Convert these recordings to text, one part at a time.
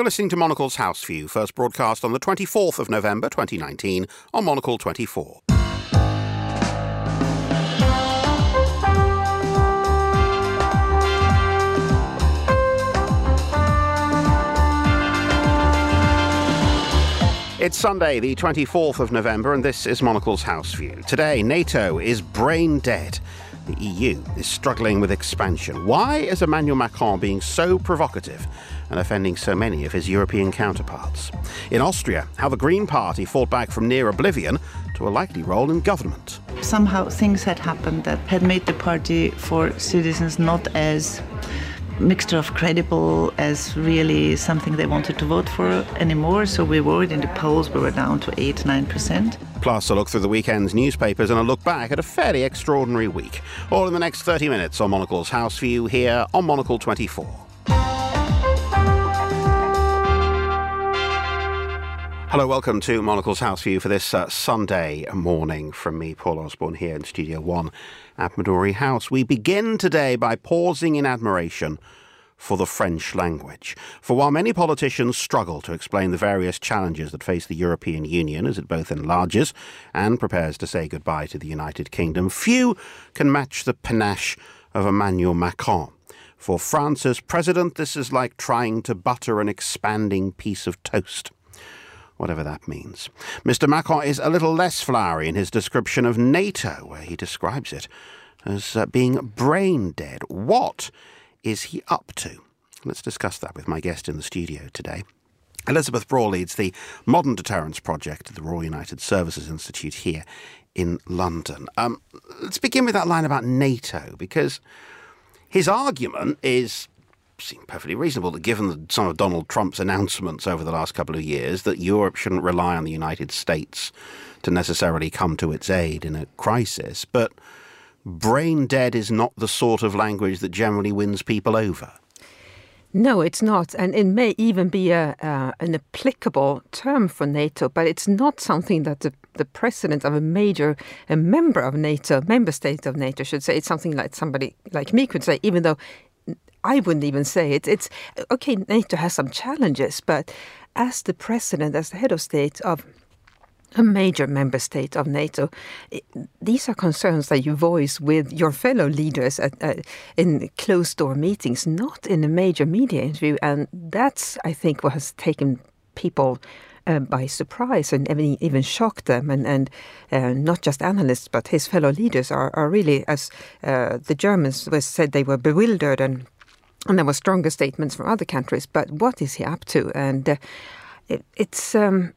You're listening to Monocle's House View, first broadcast on the 24th of November 2019 on Monocle 24. It's Sunday, the 24th of November, and this is Monocle's House View. Today, NATO is brain dead. The EU is struggling with expansion. Why is Emmanuel Macron being so provocative and offending so many of his European counterparts? In Austria, how the Green Party fought back from near oblivion to a likely role in government. Somehow things had happened that had made the party for citizens not as mixture of credible as really something they wanted to vote for anymore. So we were in the polls, we were down to 8 9%. Plus, a look through the weekend's newspapers and a look back at a fairly extraordinary week. All in the next 30 minutes on Monocle's House View here on Monocle 24. Hello, welcome to Monocle's House View for this uh, Sunday morning from me, Paul Osborne, here in Studio 1 at Midori House. We begin today by pausing in admiration for the French language. For while many politicians struggle to explain the various challenges that face the European Union as it both enlarges and prepares to say goodbye to the United Kingdom, few can match the panache of Emmanuel Macron. For France's president, this is like trying to butter an expanding piece of toast whatever that means. Mr. Macron is a little less flowery in his description of NATO, where he describes it as uh, being brain dead. What is he up to? Let's discuss that with my guest in the studio today. Elisabeth Braw leads the Modern Deterrence Project at the Royal United Services Institute here in London. Um, let's begin with that line about NATO, because his argument is seem perfectly reasonable that given some of Donald Trump's announcements over the last couple of years that Europe shouldn't rely on the United States to necessarily come to its aid in a crisis. But brain dead is not the sort of language that generally wins people over. No, it's not, and it may even be a, uh, an applicable term for NATO, but it's not something that the, the president of a major a member of NATO, member state of NATO, should say. It's something like somebody like me could say, even though I wouldn't even say it. It's okay. NATO has some challenges, but as the president, as the head of state of a major member state of NATO. These are concerns that you voice with your fellow leaders at, uh, in closed door meetings, not in a major media interview. And that's, I think, what has taken people uh, by surprise and even, even shocked them. And, and uh, not just analysts, but his fellow leaders are, are really, as uh, the Germans said, they were bewildered and and there were stronger statements from other countries. But what is he up to? And uh, it, it's um,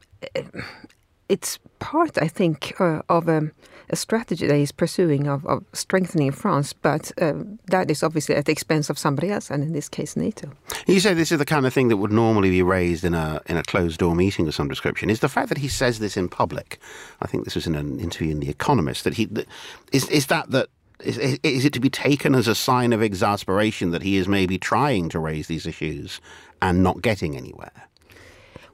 it's part, I think, uh, of a, a, strategy that he's pursuing of, of strengthening France, but uh, that is obviously at the expense of somebody else, and in this case, NATO. You say this is the kind of thing that would normally be raised in a in a closed door meeting of some description. Is the fact that he says this in public? I think this was in an interview in The Economist. That he that, is is that that is, is, it to be taken as a sign of exasperation that he is maybe trying to raise these issues and not getting anywhere?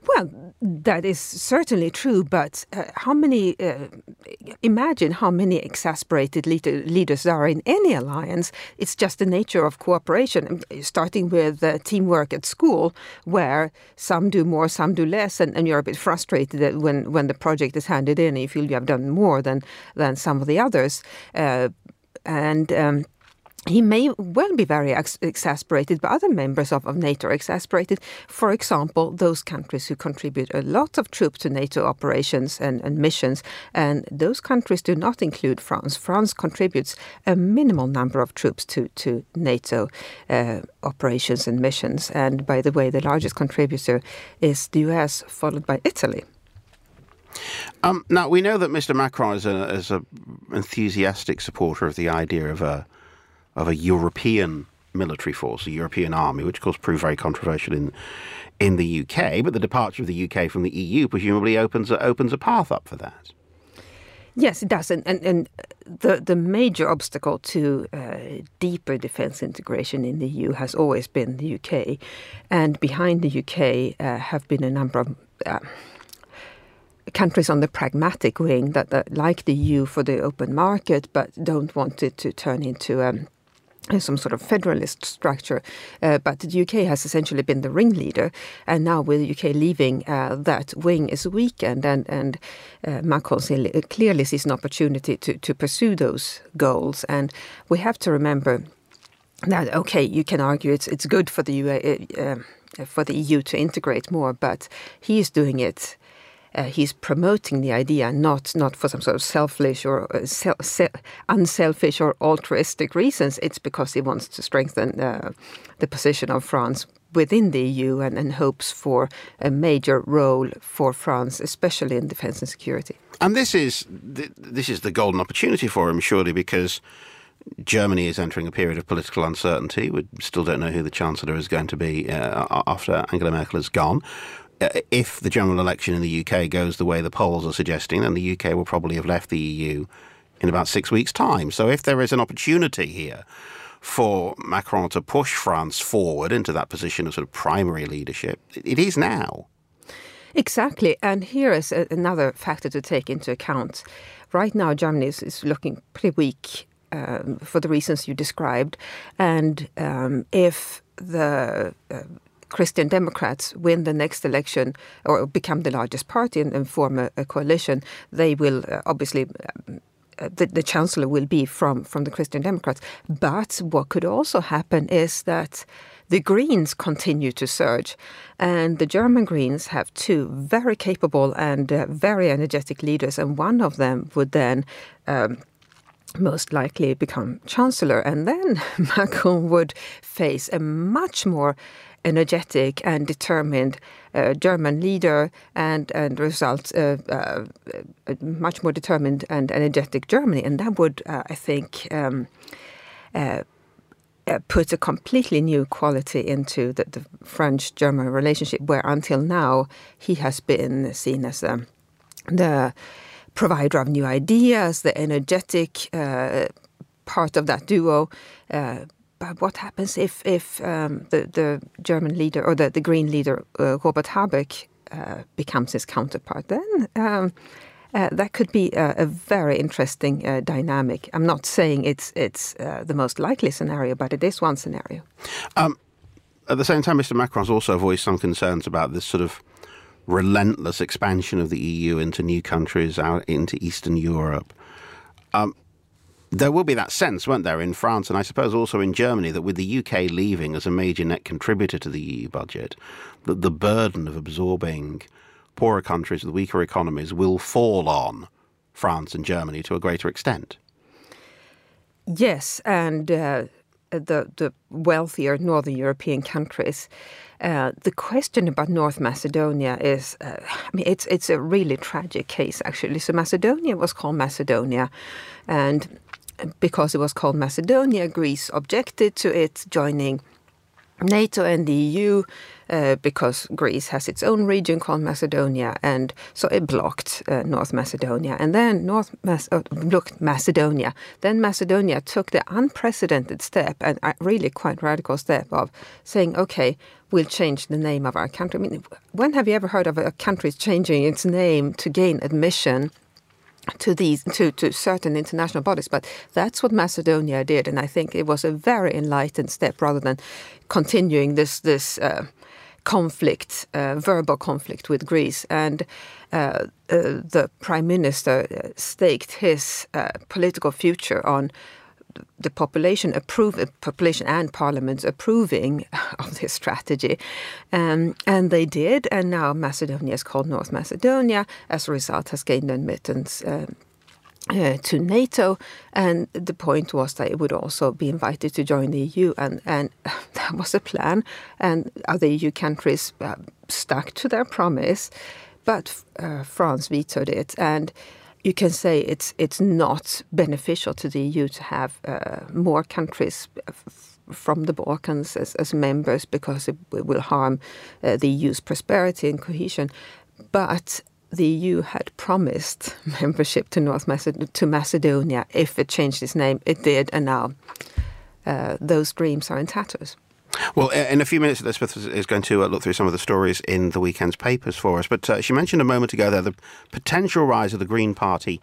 Well, that is certainly true, but uh, how many, uh, imagine how many exasperated leader, leaders are in any alliance. It's just the nature of cooperation, starting with uh, teamwork at school, where some do more, some do less, and, and, you're a bit frustrated when, when the project is handed in and you feel you have done more than, than some of the others. And um, he may well be very ex- exasperated, but other members of, of NATO are exasperated. For example, those countries who contribute a lot of troops to NATO operations and, and missions, and those countries do not include France. France contributes a minimal number of troops to, to NATO uh, operations and missions. And by the way, the largest contributor is the US, followed by Italy. Um, now we know that Mr. Macron is an is a enthusiastic supporter of the idea of a of a European military force, a European army, which of course proved very controversial in in the UK. But the departure of the UK from the EU presumably opens a, opens a path up for that. Yes, it does, and and, and the the major obstacle to uh, deeper defence integration in the EU has always been the UK, and behind the UK uh, have been a number of. Uh, countries on the pragmatic wing that, that like the EU for the open market, but don't want it to turn into um, some sort of federalist structure. Uh, but the UK has essentially been the ringleader, and now with the UK leaving, uh, that wing is weakened, and and uh, Macron clearly sees an opportunity to to pursue those goals. And we have to remember that okay, you can argue it's it's good for the UA, uh, uh, for the EU to integrate more, but he is doing it uh, he's promoting the idea not not for some sort of selfish or uh, se se unselfish or altruistic reasons. It's because he wants to strengthen uh, the position of France within the EU and, and, hopes for a major role for France, especially in defence and security. And this is th this is the golden opportunity for him, surely, because. Germany is entering a period of political uncertainty. We still don't know who the Chancellor is going to be uh, after Angela Merkel is gone. Uh, if the general election in the UK goes the way the polls are suggesting, then the UK will probably have left the EU in about six weeks' time. So if there is an opportunity here for Macron to push France forward into that position of sort of primary leadership, it is now. Exactly. And here is another factor to take into account. Right now, Germany is, is looking pretty weak um, for the reasons you described. And um, if the uh, Christian Democrats win the next election or become the largest party and, and form a, a, coalition, they will uh, obviously. Um, uh, the, the, chancellor will be from, from the Christian Democrats. But what could also happen is that the Greens continue to surge. And the German Greens have two very capable and uh, very energetic leaders, and one of them would then. Um, most likely become chancellor, and then Macron would face a much more energetic and determined uh, German leader and and result uh, uh, a much more determined and energetic Germany, and that would, uh, I think. Um, uh, uh, put a completely new quality into the, the French-German relationship, where until now he has been seen as um, the provider of new ideas, the energetic part of that duo. But what happens if if um, the the German leader or the the Green leader uh, Robert Habeck uh, becomes his counterpart? Then. Um, uh, that could be a, a very interesting uh, dynamic. I'm not saying it's it's uh, the most likely scenario, but it is one scenario. Um, at the same time, Mr. Macron's also voiced some concerns about this sort of relentless expansion of the EU into new countries, out into Eastern Europe. Um, there will be that sense, won't there, in France and I suppose also in Germany, that with the UK leaving as a major net contributor to the EU budget, that the burden of absorbing poorer countries with weaker economies will fall on France and Germany to a greater extent. Yes, and uh, the the wealthier Northern European countries. Uh, the question about North Macedonia is, uh, I mean, it's it's a really tragic case actually. So Macedonia was called Macedonia, and because it was called Macedonia, Greece objected to it joining NATO and the EU uh, because Greece has its own region called Macedonia, and so it blocked uh, North Macedonia. And then North Mas- uh, looked Macedonia. Then Macedonia took the unprecedented step, and really quite radical step, of saying, "Okay, we'll change the name of our country." I mean, when have you ever heard of a country changing its name to gain admission? To these to, to certain international bodies but that's what macedonia did and i think it was a very enlightened step rather than continuing this this uh, conflict uh, verbal conflict with greece. And uh, uh the prime minister uh, staked his uh, political future on the population approve population and parliaments approving of this strategy, um, and they did. And now Macedonia is called North Macedonia. As a result, has gained admittance. Um, uh, to NATO, and the point was that it would also be invited to join the EU, and, and that was the plan. And other EU countries uh, stuck to their promise, but uh, France vetoed it, and you can say it's it's not beneficial to the EU to have uh, more countries from the Balkans as, as members because it will harm uh, the EU's prosperity and cohesion. But the EU had promised membership to North Maced- to Macedonia if it changed its name. It did, and now uh, those dreams are in tatters. Well, in a few minutes, Elisabeth is going to uh, look through some of the stories in the weekend's papers for us. But uh, she mentioned a moment ago there the potential rise of the Green Party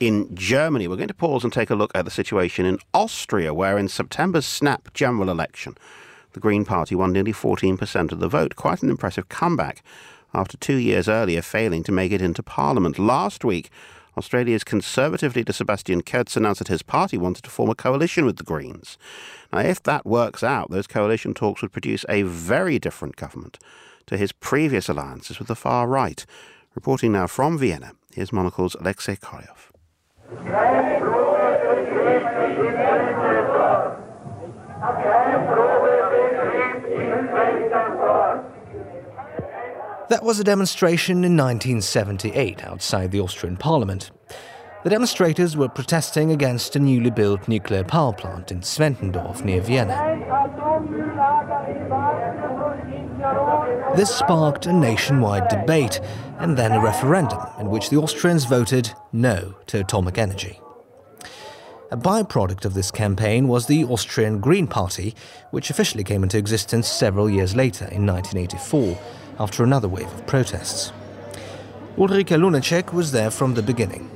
in Germany. We're going to pause and take a look at the situation in Austria, where in September's snap general election, the Green Party won nearly 14% of the vote. Quite an impressive comeback after two years earlier failing to make it into parliament. Last week, Australia's Conservative leader Sebastian Kurz announced that his party wanted to form a coalition with the Greens. Now, if that works out, those coalition talks would produce a very different government to his previous alliances with the far right. Reporting now from Vienna, here's Monocle's Alexei Korolev. That was a demonstration in 1978 outside the Austrian parliament. The demonstrators were protesting against a newly built nuclear power plant in Zwentendorf near Vienna. This sparked a nationwide debate and then a referendum in which the Austrians voted no to atomic energy. A byproduct of this campaign was the Austrian Green Party, which officially came into existence several years later in 1984 after another wave of protests. Ulrike Lunacek was there from the beginning.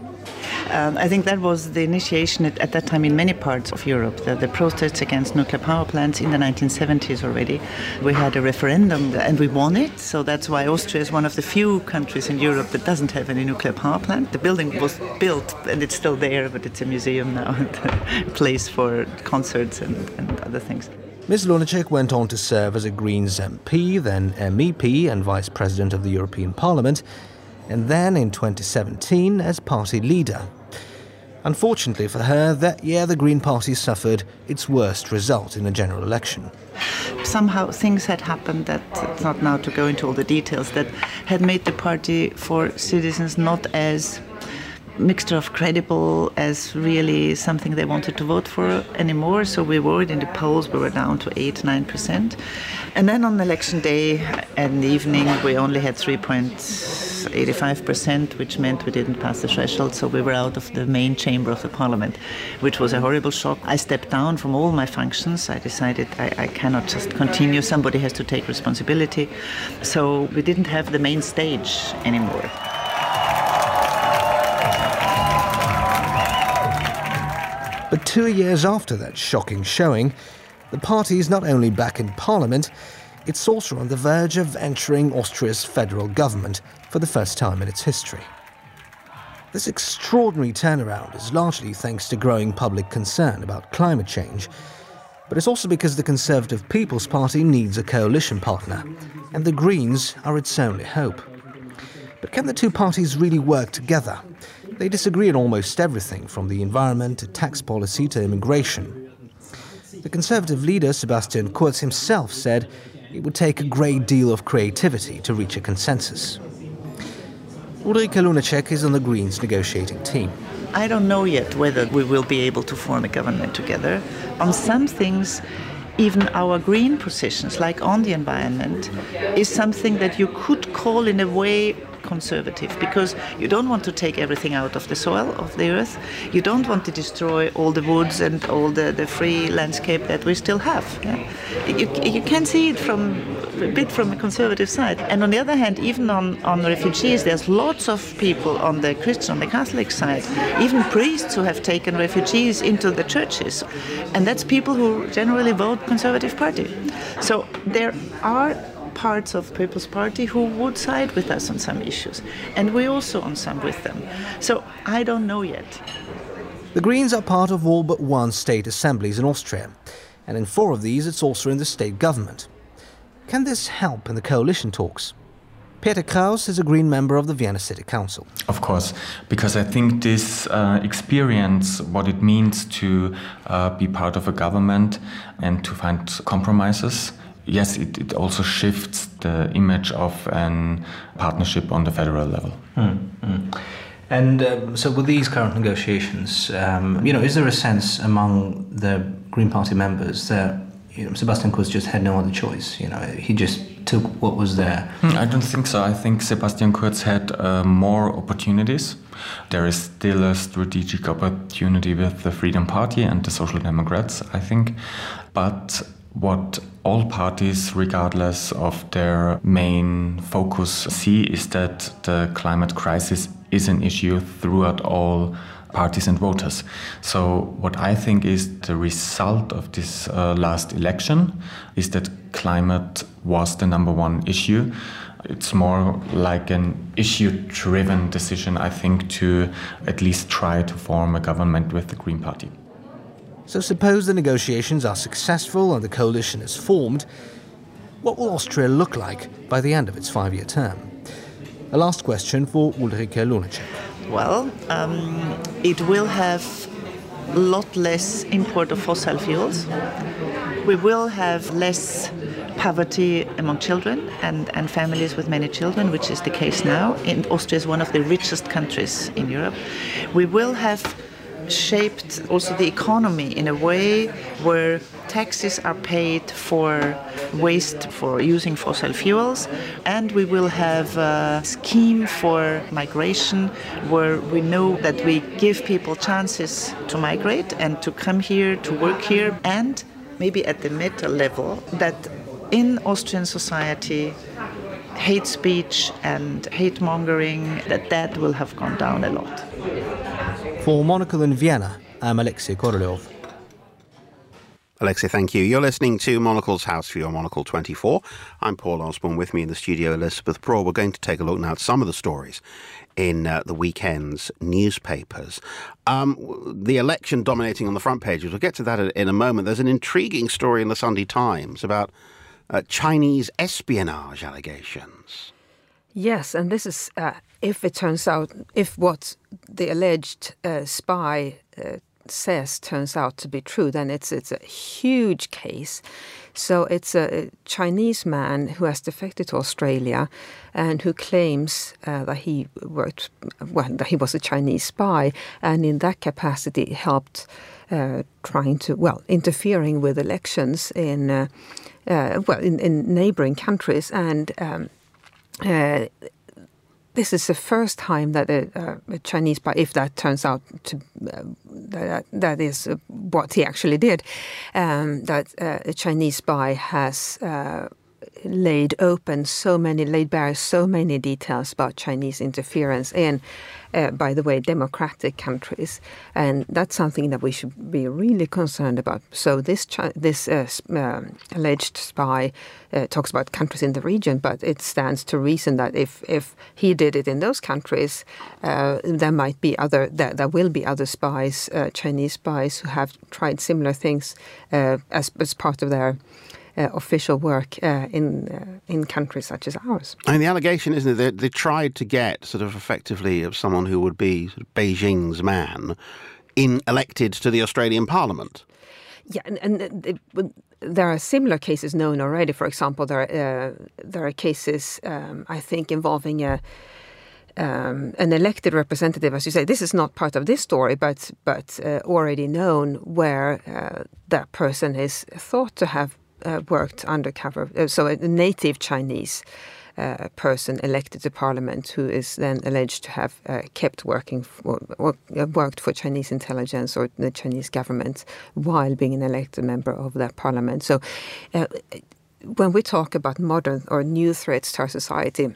Um, I think that was the initiation at, at, that time in many parts of Europe. The, the, protests against nuclear power plants in the 1970s already. We had a referendum and we won it. So that's why Austria is one of the few countries in Europe that doesn't have any nuclear power plant. The building was built and it's still there, but it's a museum now, a place for concerts and, and other things. Ms. Lunacek went on to serve as a Greens MP, then MEP and Vice President of the European Parliament, and then in 2017 as party leader. Unfortunately for her, that year the Green Party suffered its worst result in a general election. Somehow things had happened that, it's not now to go into all the details, that had made the party for citizens not as mixture of credible as really something they wanted to vote for anymore. So we were in the polls, we were down to 8 9%. And then on election day and evening, we only had 3.85%, which meant we didn't pass the threshold. So we were out of the main chamber of the parliament, which was a horrible shock. I stepped down from all my functions. I decided I, I cannot just continue, somebody has to take responsibility. So we didn't have the main stage anymore. But two years after that shocking showing, the party is not only back in parliament, it's also on the verge of entering Austria's federal government for the first time in its history. This extraordinary turnaround is largely thanks to growing public concern about climate change, but it's also because the Conservative People's Party needs a coalition partner, and the Greens are its only hope. But can the two parties really work together? They disagree on almost everything from the environment to tax policy to immigration. The Conservative leader, Sebastian Kurz, himself said it would take a great deal of creativity to reach a consensus. Ulrike Lunacek is on the Greens negotiating team. I don't know yet whether we will be able to form a government together. On some things, even our green positions, like on the environment, is something that you could call in a way conservative because you don't want to take everything out of the soil of the earth. You don't want to destroy all the woods and all the, the free landscape that we still have. Yeah? You, you can see it from a bit from a conservative side. And on the other hand, even on, on refugees, there's lots of people on the Christian, on the Catholic side, even priests who have taken refugees into the churches. And that's people who generally vote Conservative Party. So there are parts of People's Party who would side with us on some issues, and we also on some with them. So I don't know yet. The Greens are part of all but one state assemblies in Austria, and in four of these it's also in the state government. Can this help in the coalition talks? Peter Kraus is a Green member of the Vienna City Council. Of course, because I think this uh, experience, what it means to uh, be part of a government and to find compromises, yes, it, it also shifts the image of a partnership on the federal level. Mm, mm. And um, so, with these current negotiations, um, you know, is there a sense among the Green Party members that you know, Sebastian Kurz just had no other choice? You know, he just took what was there. Hmm, I don't think so. I think Sebastian Kurz had uh, more opportunities. There is still a strategic opportunity with the Freedom Party and the Social Democrats, I think. But what all parties, regardless of their main focus, see is that the climate crisis is an issue throughout all parties and voters. So, what I think is the result of this uh, last election is that climate was the number one issue. It's more like an issue driven decision, I think, to at least try to form a government with the Green Party. So, suppose the negotiations are successful and the coalition is formed. What will Austria look like by the end of its five year term? A last question for Ulrike Lunacek. Well, um, it will have a lot less import of fossil fuels. We will have less poverty among children and, and families with many children, which is the case now. In Austria is one of the richest countries in Europe. We will have shaped also the economy in a way where taxes are paid for waste for using fossil fuels and we will have a scheme for migration where we know that we give people chances to migrate and to come here to work here and maybe at the meta level that in Austrian society hate speech and hate mongering that that will have gone down a lot. For Monocle in Vienna, I'm Alexei Korolev. Alexei, thank you. You're listening to Monocle's House View on Monocle 24. I'm Paul Osborne. With me in the studio, Elisabeth Braw. We're going to take a look now at some of the stories in uh, the weekend's newspapers. Um, the election dominating on the front pages. We'll get to that in a moment. There's an intriguing story in the Sunday Times about uh, Chinese espionage allegations. Yes, and this is uh, if it turns out, if what the alleged uh, spy uh, says turns out to be true, then it's it's a huge case. So it's a Chinese man who has defected to Australia, and who claims uh, that he worked, well, that he was a Chinese spy, and in that capacity helped uh, trying to, well, interfering with elections in, uh, uh well, in, in neighboring countries, and. Um, uh, this is the first time that a, a, Chinese if that turns out to uh, that, that is what he actually did, um, that uh, a Chinese spy has uh, laid open so many, laid bare so many details about Chinese interference in, uh, by the way, democratic countries, and that's something that we should be really concerned about. So this this uh, um, alleged spy uh, talks about countries in the region, but it stands to reason that if if he did it in those countries, uh, there might be other there, there will be other spies, uh, Chinese spies, who have tried similar things uh, as as part of their uh, official work uh, in uh, in countries such as ours. I mean, the allegation, isn't it, that they tried to get sort of effectively someone who would be sort of Beijing's man in elected to the Australian Parliament. Yeah, and, and it, there are similar cases known already. For example, there are, uh, there are cases um, I think involving a. Um, an elected representative, as you say, this is not part of this story, but but uh, already known where uh, that person is thought to have uh, worked undercover. Uh, so a native Chinese uh, person elected to parliament who is then alleged to have uh, kept working for, or uh, worked for Chinese intelligence or the Chinese government while being an elected member of that parliament. So uh, when we talk about modern or new threats to our society,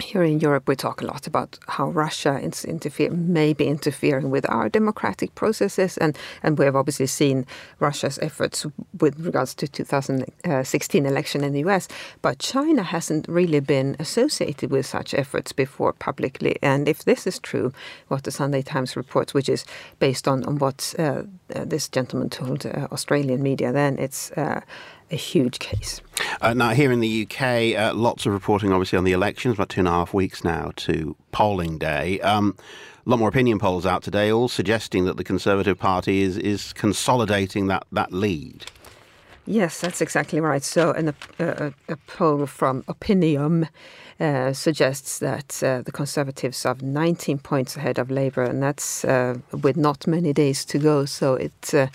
here in Europe, we talk a lot about how Russia is interfere, may be interfering with our democratic processes, and, and we have obviously seen Russia's efforts with regards to 2016 election in the US. But China hasn't really been associated with such efforts before publicly. And if this is true, what the Sunday Times reports, which is based on, on what uh, this gentleman told uh, Australian media, then it's uh, a huge case. Uh, now, here in the UK, uh, lots of reporting obviously on the elections, about two and a half weeks now to polling day. Um, a lot more opinion polls out today, all suggesting that the Conservative Party is, is consolidating that, that lead. Yes, that's exactly right. So, an, a, a poll from Opinium uh, suggests that uh, the Conservatives are 19 points ahead of Labour, and that's uh, with not many days to go. So, it uh,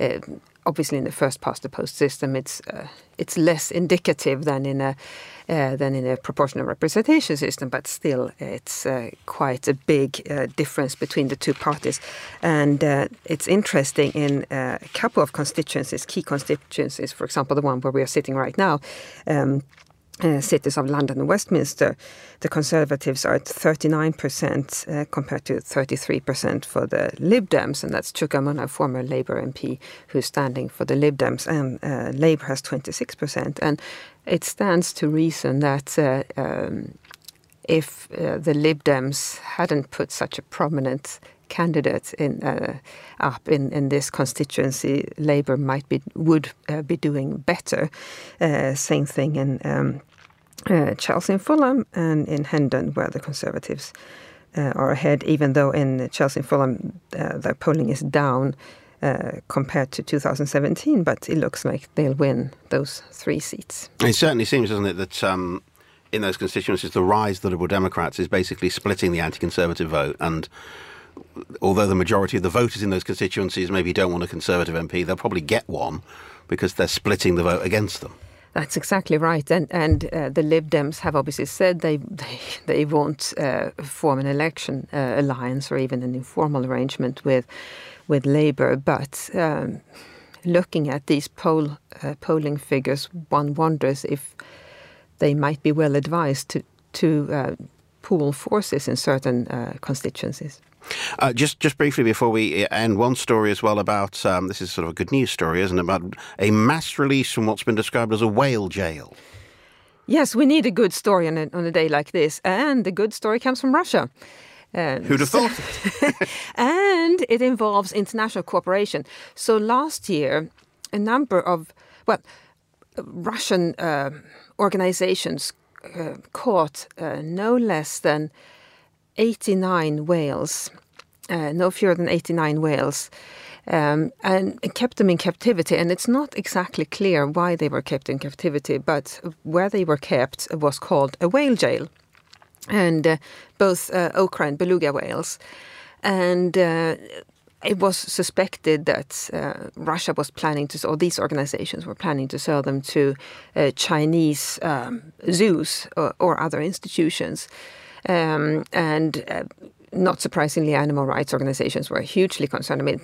uh, obviously in the first past the post system, it's uh, it's less indicative than in a uh, than in a proportional representation system, but still it's uh, quite a big uh, difference between the two parties. And uh, it's interesting in uh, a couple of constituencies, key constituencies, for example, the one where we are sitting right now. Um, uh, cities of London and Westminster, the Conservatives are at 39% uh, compared to 33% for the Lib Dems, and that's Chuka Umunna, former Labour MP, who's standing for the Lib Dems, and uh, Labour has 26%. And it stands to reason that um, if the Lib Dems hadn't put such a prominent candidate in, uh, up in, in this constituency, Labour might be would uh, be doing better. Uh, same thing in um, uh, Chelsea and Fulham and in Hendon, where the Conservatives uh, are ahead. Even though in Chelsea and Fulham uh, the polling is down. compared to 2017, but it looks like they'll win those three seats. It certainly seems, doesn't it, that um, in those constituencies, the rise of the Liberal Democrats is basically splitting the anti-Conservative vote and although the majority of the voters in those constituencies maybe don't want a Conservative MP, they'll probably get one because they're splitting the vote against them. That's exactly right, and and uh, the Lib Dems have obviously said they they, they won't uh, form an election uh, alliance or even an informal arrangement with with Labour. But um, looking at these poll uh, polling figures, one wonders if they might be well advised to to uh, pool forces in certain uh, constituencies. Uh, just just briefly before we end, one story as well about um, this is sort of a good news story, isn't it? About a mass release from what's been described as a whale jail. Yes, we need a good story on a, on a day like this, and the good story comes from Russia. Uh, Who'd have thought it? and it involves international cooperation. So last year, a number of well, Russian uh, organizations uh, caught uh, no less than 89 whales, uh, no fewer than 89 whales, um, and kept them in captivity. And it's not exactly clear why they were kept in captivity, but where they were kept was called a whale jail. And uh, both uh, orca and beluga whales. And uh, it was suspected that uh, Russia was planning to, or these organizations were planning to sell them to uh, Chinese um, zoos or, or, other institutions. Um, and uh, not surprisingly, animal rights organizations were hugely concerned. I mean,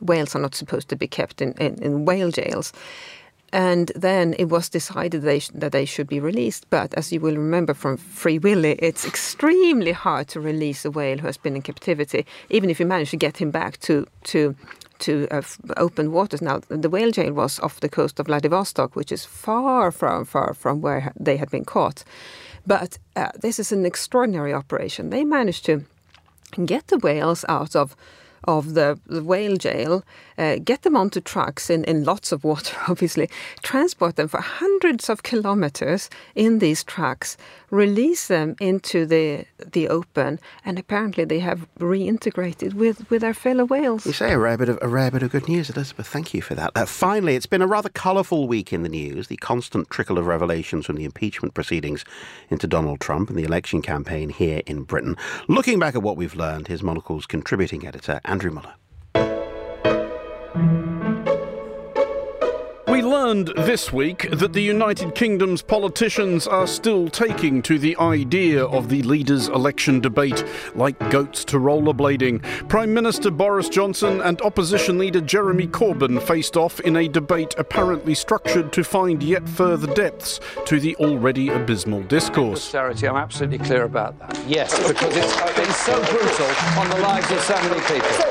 whales are not supposed to be kept in, in, in whale jails. And then it was decided they that they should be released. But as you will remember from Free Willy, it's extremely hard to release a whale who has been in captivity, even if you manage to get him back to to to uh, open waters. Now, the whale jail was off the coast of Vladivostok, which is far, far, far from where they had been caught. But uh, this is an extraordinary operation. They managed to get the whales out of of the, the whale jail, uh, get them onto trucks in, in lots of water, obviously, transport them for hundreds of kilometers in these trucks, release them into the the open, and apparently they have reintegrated with, with our fellow whales. You say a rare bit of a rare bit of good news, Elisabeth. Thank you for that. Uh, finally, it's been a rather colourful week in the news. The constant trickle of revelations from the impeachment proceedings into Donald Trump and the election campaign here in Britain. Looking back at what we've learned, here's Monocle's contributing editor Andrew Muller. We learned this week that the United Kingdom's politicians are still taking to the idea of the leaders' election debate like goats to rollerblading. Prime Minister Boris Johnson and opposition leader Jeremy Corbyn faced off in a debate apparently structured to find yet further depths to the already abysmal discourse. I'm absolutely clear about that. Yes, because it's been so brutal on the lives of so many people.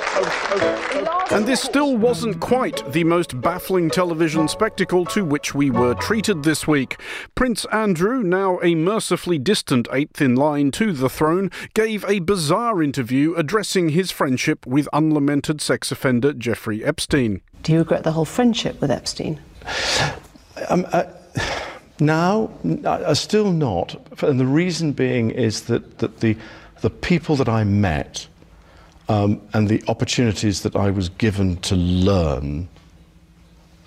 And this still wasn't quite the most baffling television spectacle to which we were treated this week. Prince Andrew, now a mercifully distant eighth in line to the throne, gave a bizarre interview addressing his friendship with unlamented sex offender Jeffrey Epstein. Do you regret the whole friendship with Epstein? Um, uh, now, uh, still not. And the reason being is that, that the, the people that I met um, and the opportunities that I was given to learn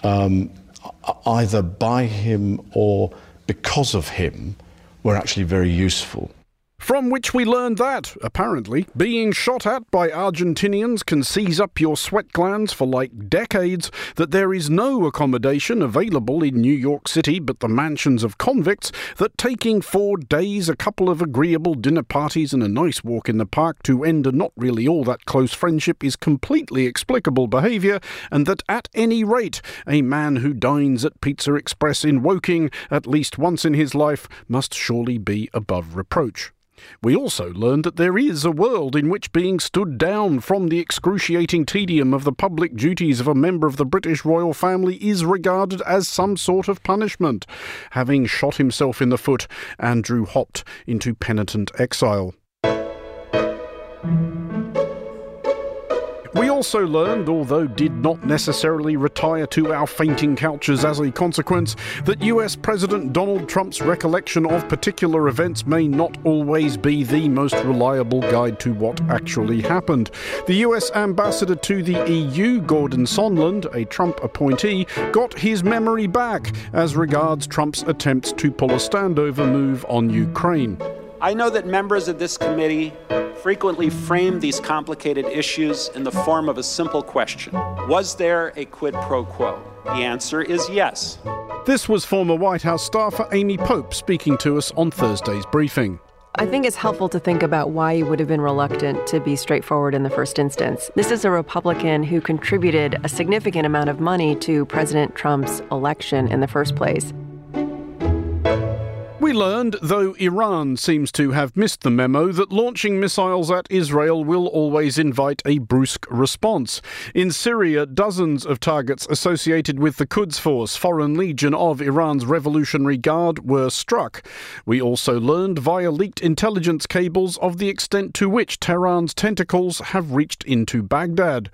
um, either by him or because of him, were actually very useful. From which we learned that, apparently, being shot at by Argentinians can seize up your sweat glands for like decades, that there is no accommodation available in New York City but the mansions of convicts, that taking four days, a couple of agreeable dinner parties, and a nice walk in the park to end a not really all that close friendship is completely explicable behaviour, and that at any rate, a man who dines at Pizza Express in Woking at least once in his life must surely be above reproach. We also learned that there is a world in which being stood down from the excruciating tedium of the public duties of a member of the British royal family is regarded as some sort of punishment. Having shot himself in the foot, Andrew hopped into penitent exile. We also learned, although did not necessarily retire to our fainting couches as a consequence, that US President Donald Trump's recollection of particular events may not always be the most reliable guide to what actually happened. The US ambassador to the EU, Gordon Sondland, a Trump appointee, got his memory back as regards Trump's attempts to pull a standover move on Ukraine. I know that members of this committee frequently frame these complicated issues in the form of a simple question Was there a quid pro quo? The answer is yes. This was former White House staffer Amy Pope speaking to us on Thursday's briefing. I think it's helpful to think about why he would have been reluctant to be straightforward in the first instance. This is a Republican who contributed a significant amount of money to President Trump's election in the first place. We learned, though Iran seems to have missed the memo, that launching missiles at Israel will always invite a brusque response. In Syria, dozens of targets associated with the Quds Force, Foreign Legion of Iran's Revolutionary Guard, were struck. We also learned via leaked intelligence cables of the extent to which Tehran's tentacles have reached into Baghdad.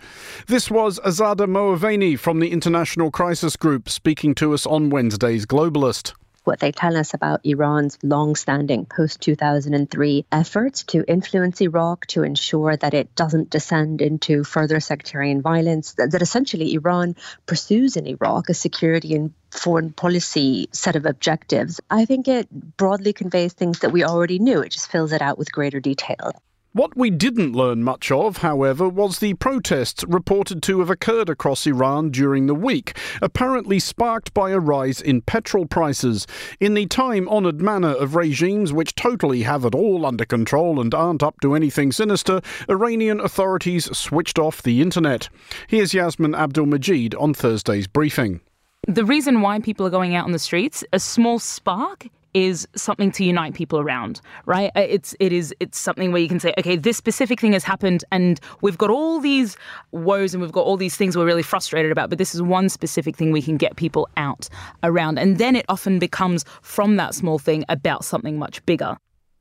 This was Azadeh Moaveni from the International Crisis Group speaking to us on Wednesday's Globalist what they tell us about Iran's long standing post 2003 efforts to influence Iraq to ensure that it doesn't descend into further sectarian violence, that, that essentially Iran pursues in Iraq a security and foreign policy set of objectives. I think it broadly conveys things that we already knew, it just fills it out with greater detail. What we didn't learn much of, however, was the protests reported to have occurred across Iran during the week, apparently sparked by a rise in petrol prices. In the time honoured manner of regimes which totally have it all under control and aren't up to anything sinister, Iranian authorities switched off the internet. Here's Yasmin Abdul Majid on Thursday's briefing. The reason why people are going out on the streets, a small spark is something to unite people around, right? Uh, it's it is it's something where you can say, okay, this specific thing has happened, and we've got all these woes and we've got all these things we're really frustrated about, but this is one specific thing we can get people out around, and then it often becomes from that small thing about something much bigger.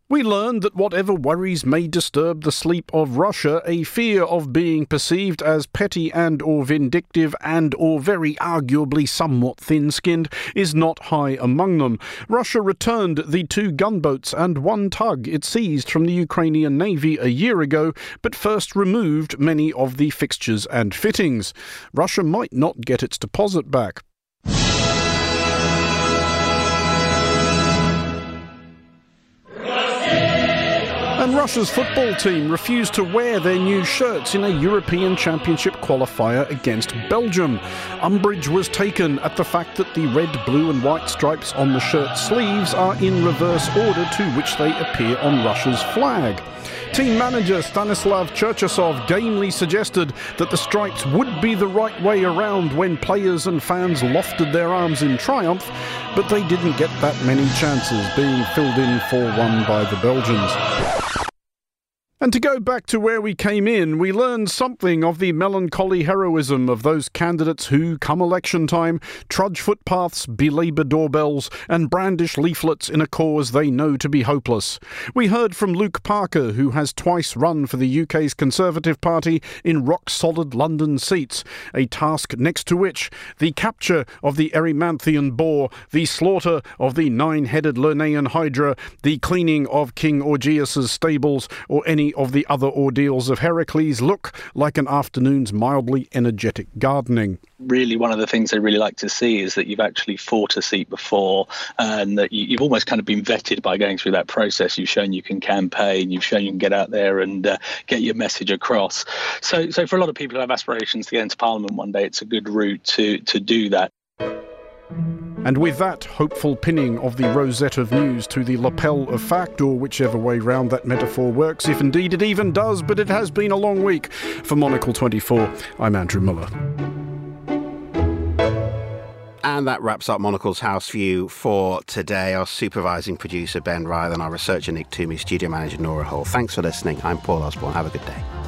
We learned that whatever worries may disturb the sleep of Russia, a fear of being perceived as petty and or vindictive and or very arguably somewhat thin-skinned is not high among them. Russia returned the two gunboats and one tug it seized from the Ukrainian Navy a year ago, but first removed many of the fixtures and fittings. Russia might not get its deposit back. And Russia's football team refused to wear their new shirts in a European Championship qualifier against Belgium. Umbrage was taken at the fact that the red, blue, and white stripes on the shirt sleeves are in reverse order to which they appear on Russia's flag. Team manager Stanislav Cherchesov gamely suggested that the stripes would be the right way around when players and fans lofted their arms in triumph, but they didn't get that many chances, being filled in 4 1 by the Belgians. And to go back to where we came in, we learned something of the melancholy heroism of those candidates who, come election time, trudge footpaths, belabour doorbells, and brandish leaflets in a cause they know to be hopeless. We heard from Luke Parker, who has twice run for the UK's Conservative Party in rock solid London seats, a task next to which the capture of the Erymanthian boar, the slaughter of the nine headed Lernaean hydra, the cleaning of King Augeas's stables, or any of the other ordeals of Heracles look like an afternoon's mildly energetic gardening. Really, one of the things they really like to see is that you've actually fought a seat before and that you've almost kind of been vetted by going through that process. You've shown you can campaign, you've shown you can get out there and uh, get your message across. So, so for a lot of people who have aspirations to get into Parliament one day, it's a good route to, to do that. And with that hopeful pinning of the rosette of news to the lapel of fact, or whichever way round that metaphor works, if indeed it even does, but it has been a long week. For Monocle 24, I'm Andrew Muller. And that wraps up Monocle's House View for today. Our supervising producer, Ben Ryland, our researcher, Nick Toomey, studio manager, Nora Hall. Thanks for listening. I'm Paul Osborne. Have a good day.